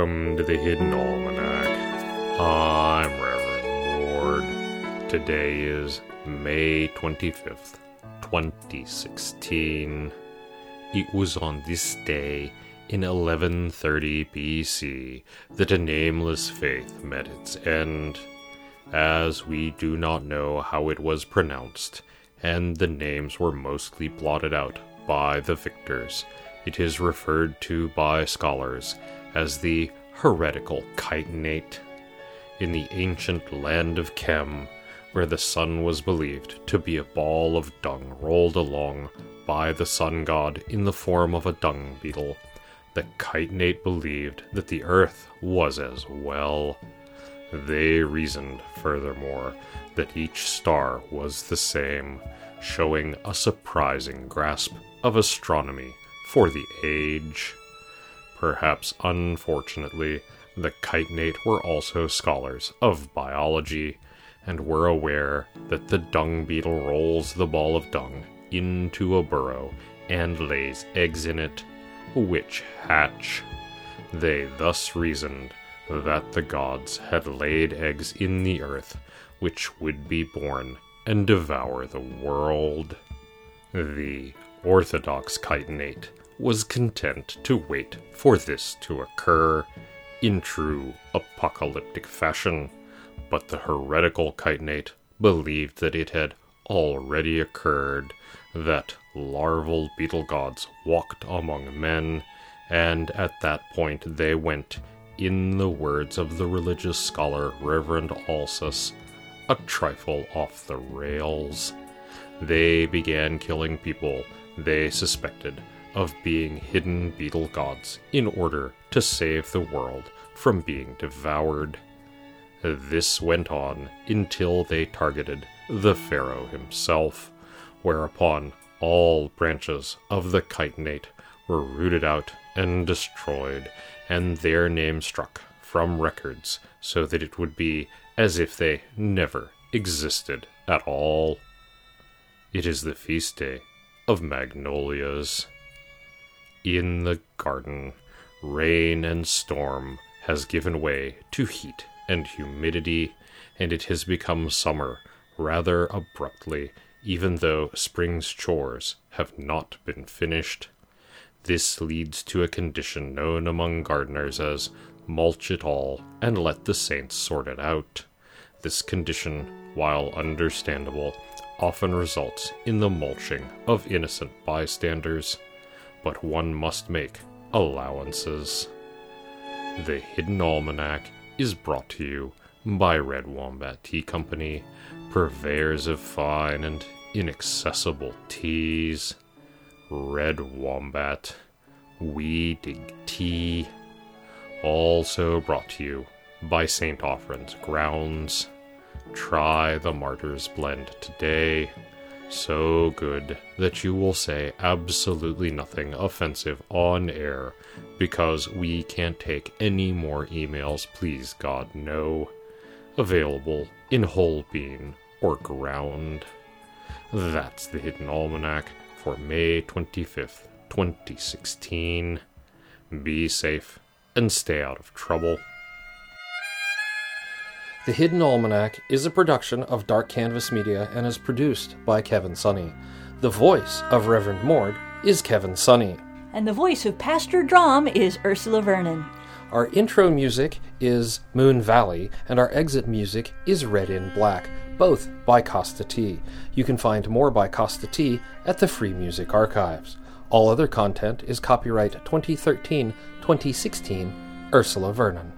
Welcome to the Hidden Almanac. I'm Reverend Mord. Today is May 25th, 2016. It was on this day in 1130 BC that a nameless faith met its end. As we do not know how it was pronounced, and the names were mostly blotted out by the victors, it is referred to by scholars as the heretical chitinate. In the ancient land of Chem, where the sun was believed to be a ball of dung rolled along by the sun god in the form of a dung beetle, the chitinate believed that the earth was as well. They reasoned, furthermore, that each star was the same, showing a surprising grasp of astronomy for the age. Perhaps unfortunately, the chitinate were also scholars of biology and were aware that the dung beetle rolls the ball of dung into a burrow and lays eggs in it, which hatch. They thus reasoned that the gods had laid eggs in the earth, which would be born and devour the world. The orthodox chitinate was content to wait for this to occur in true apocalyptic fashion, but the heretical chitinate believed that it had already occurred, that larval beetle gods walked among men, and at that point they went, in the words of the religious scholar Reverend Alsus, a trifle off the rails. They began killing people they suspected of being hidden beetle gods in order to save the world from being devoured. This went on until they targeted the pharaoh himself, whereupon all branches of the chitinate were rooted out and destroyed, and their name struck from records so that it would be as if they never existed at all. It is the feast day of magnolias. In the garden, rain and storm has given way to heat and humidity, and it has become summer rather abruptly, even though spring's chores have not been finished. This leads to a condition known among gardeners as mulch it all and let the saints sort it out. This condition, while understandable, often results in the mulching of innocent bystanders but one must make allowances. The Hidden Almanac is brought to you by Red Wombat Tea Company, purveyors of fine and inaccessible teas. Red Wombat, we dig tea. Also brought to you by St. Offren's Grounds. Try the Martyr's Blend today so good that you will say absolutely nothing offensive on air because we can't take any more emails, please God, no. Available in whole bean or ground. That's the Hidden Almanac for May 25th, 2016. Be safe and stay out of trouble. The Hidden Almanac is a production of Dark Canvas Media and is produced by Kevin Sonney. The voice of Reverend Mord is Kevin Sonney. And the voice of Pastor Drom is Ursula Vernon. Our intro music is Moon Valley, and our exit music is Red in Black, both by Kosta T. You can find more by Kosta T at the Free Music Archives. All other content is copyright 2013 2016 Ursula Vernon.